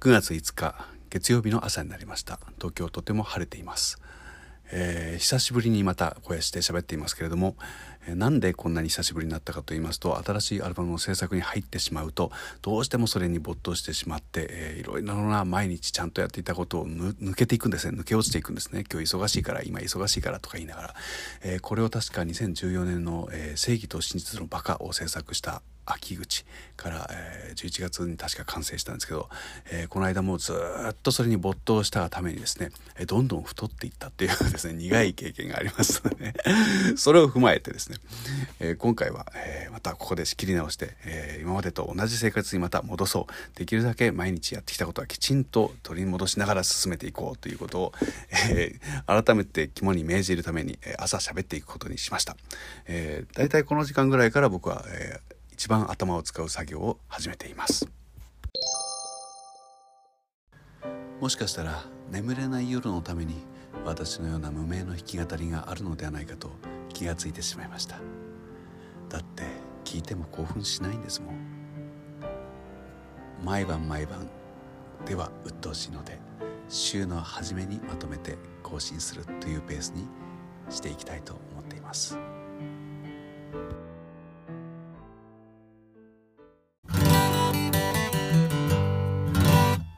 9月5日月曜日の朝になりました。東京とても晴れています。えー、久しぶりにまたこうやって喋っていますけれども、え、なんでこんなに久しぶりになったかと言いますと新しいアルバムの制作に入ってしまうとどうしてもそれに没頭してしまって、えー、いろいろな毎日ちゃんとやっていたことを抜けていくんですね。抜け落ちていくんですね。今日忙しいから今忙しいからとか言いながら、えー、これを確か2014年の、えー「正義と真実のバカ」を制作した秋口から、えー、11月に確か完成したんですけど、えー、この間もうずっとそれに没頭したためにですね、えー、どんどん太っていったっていうですね苦い経験がありますので、ね、それを踏まえてですね、えー、今回は、えー、またここで仕切り直して、えー、今までと同じ生活にまた戻そう。できるだけ毎日やってきたことはきちんと取り戻しながら進めていこうということを、え、改めて肝に銘じるために、え、朝喋っていくことにしました。えー、だいたいこの時間ぐらいから僕は、えー一番頭を使う作業を始めています。もしかしたら眠れない夜のために私のような無名の弾き語りがあるのではないかと気がついてしまいましただって聞いても興奮しないんですもん毎晩毎晩では鬱陶しいので週の初めにまとめて更新するというペースにしていきたいと思っています。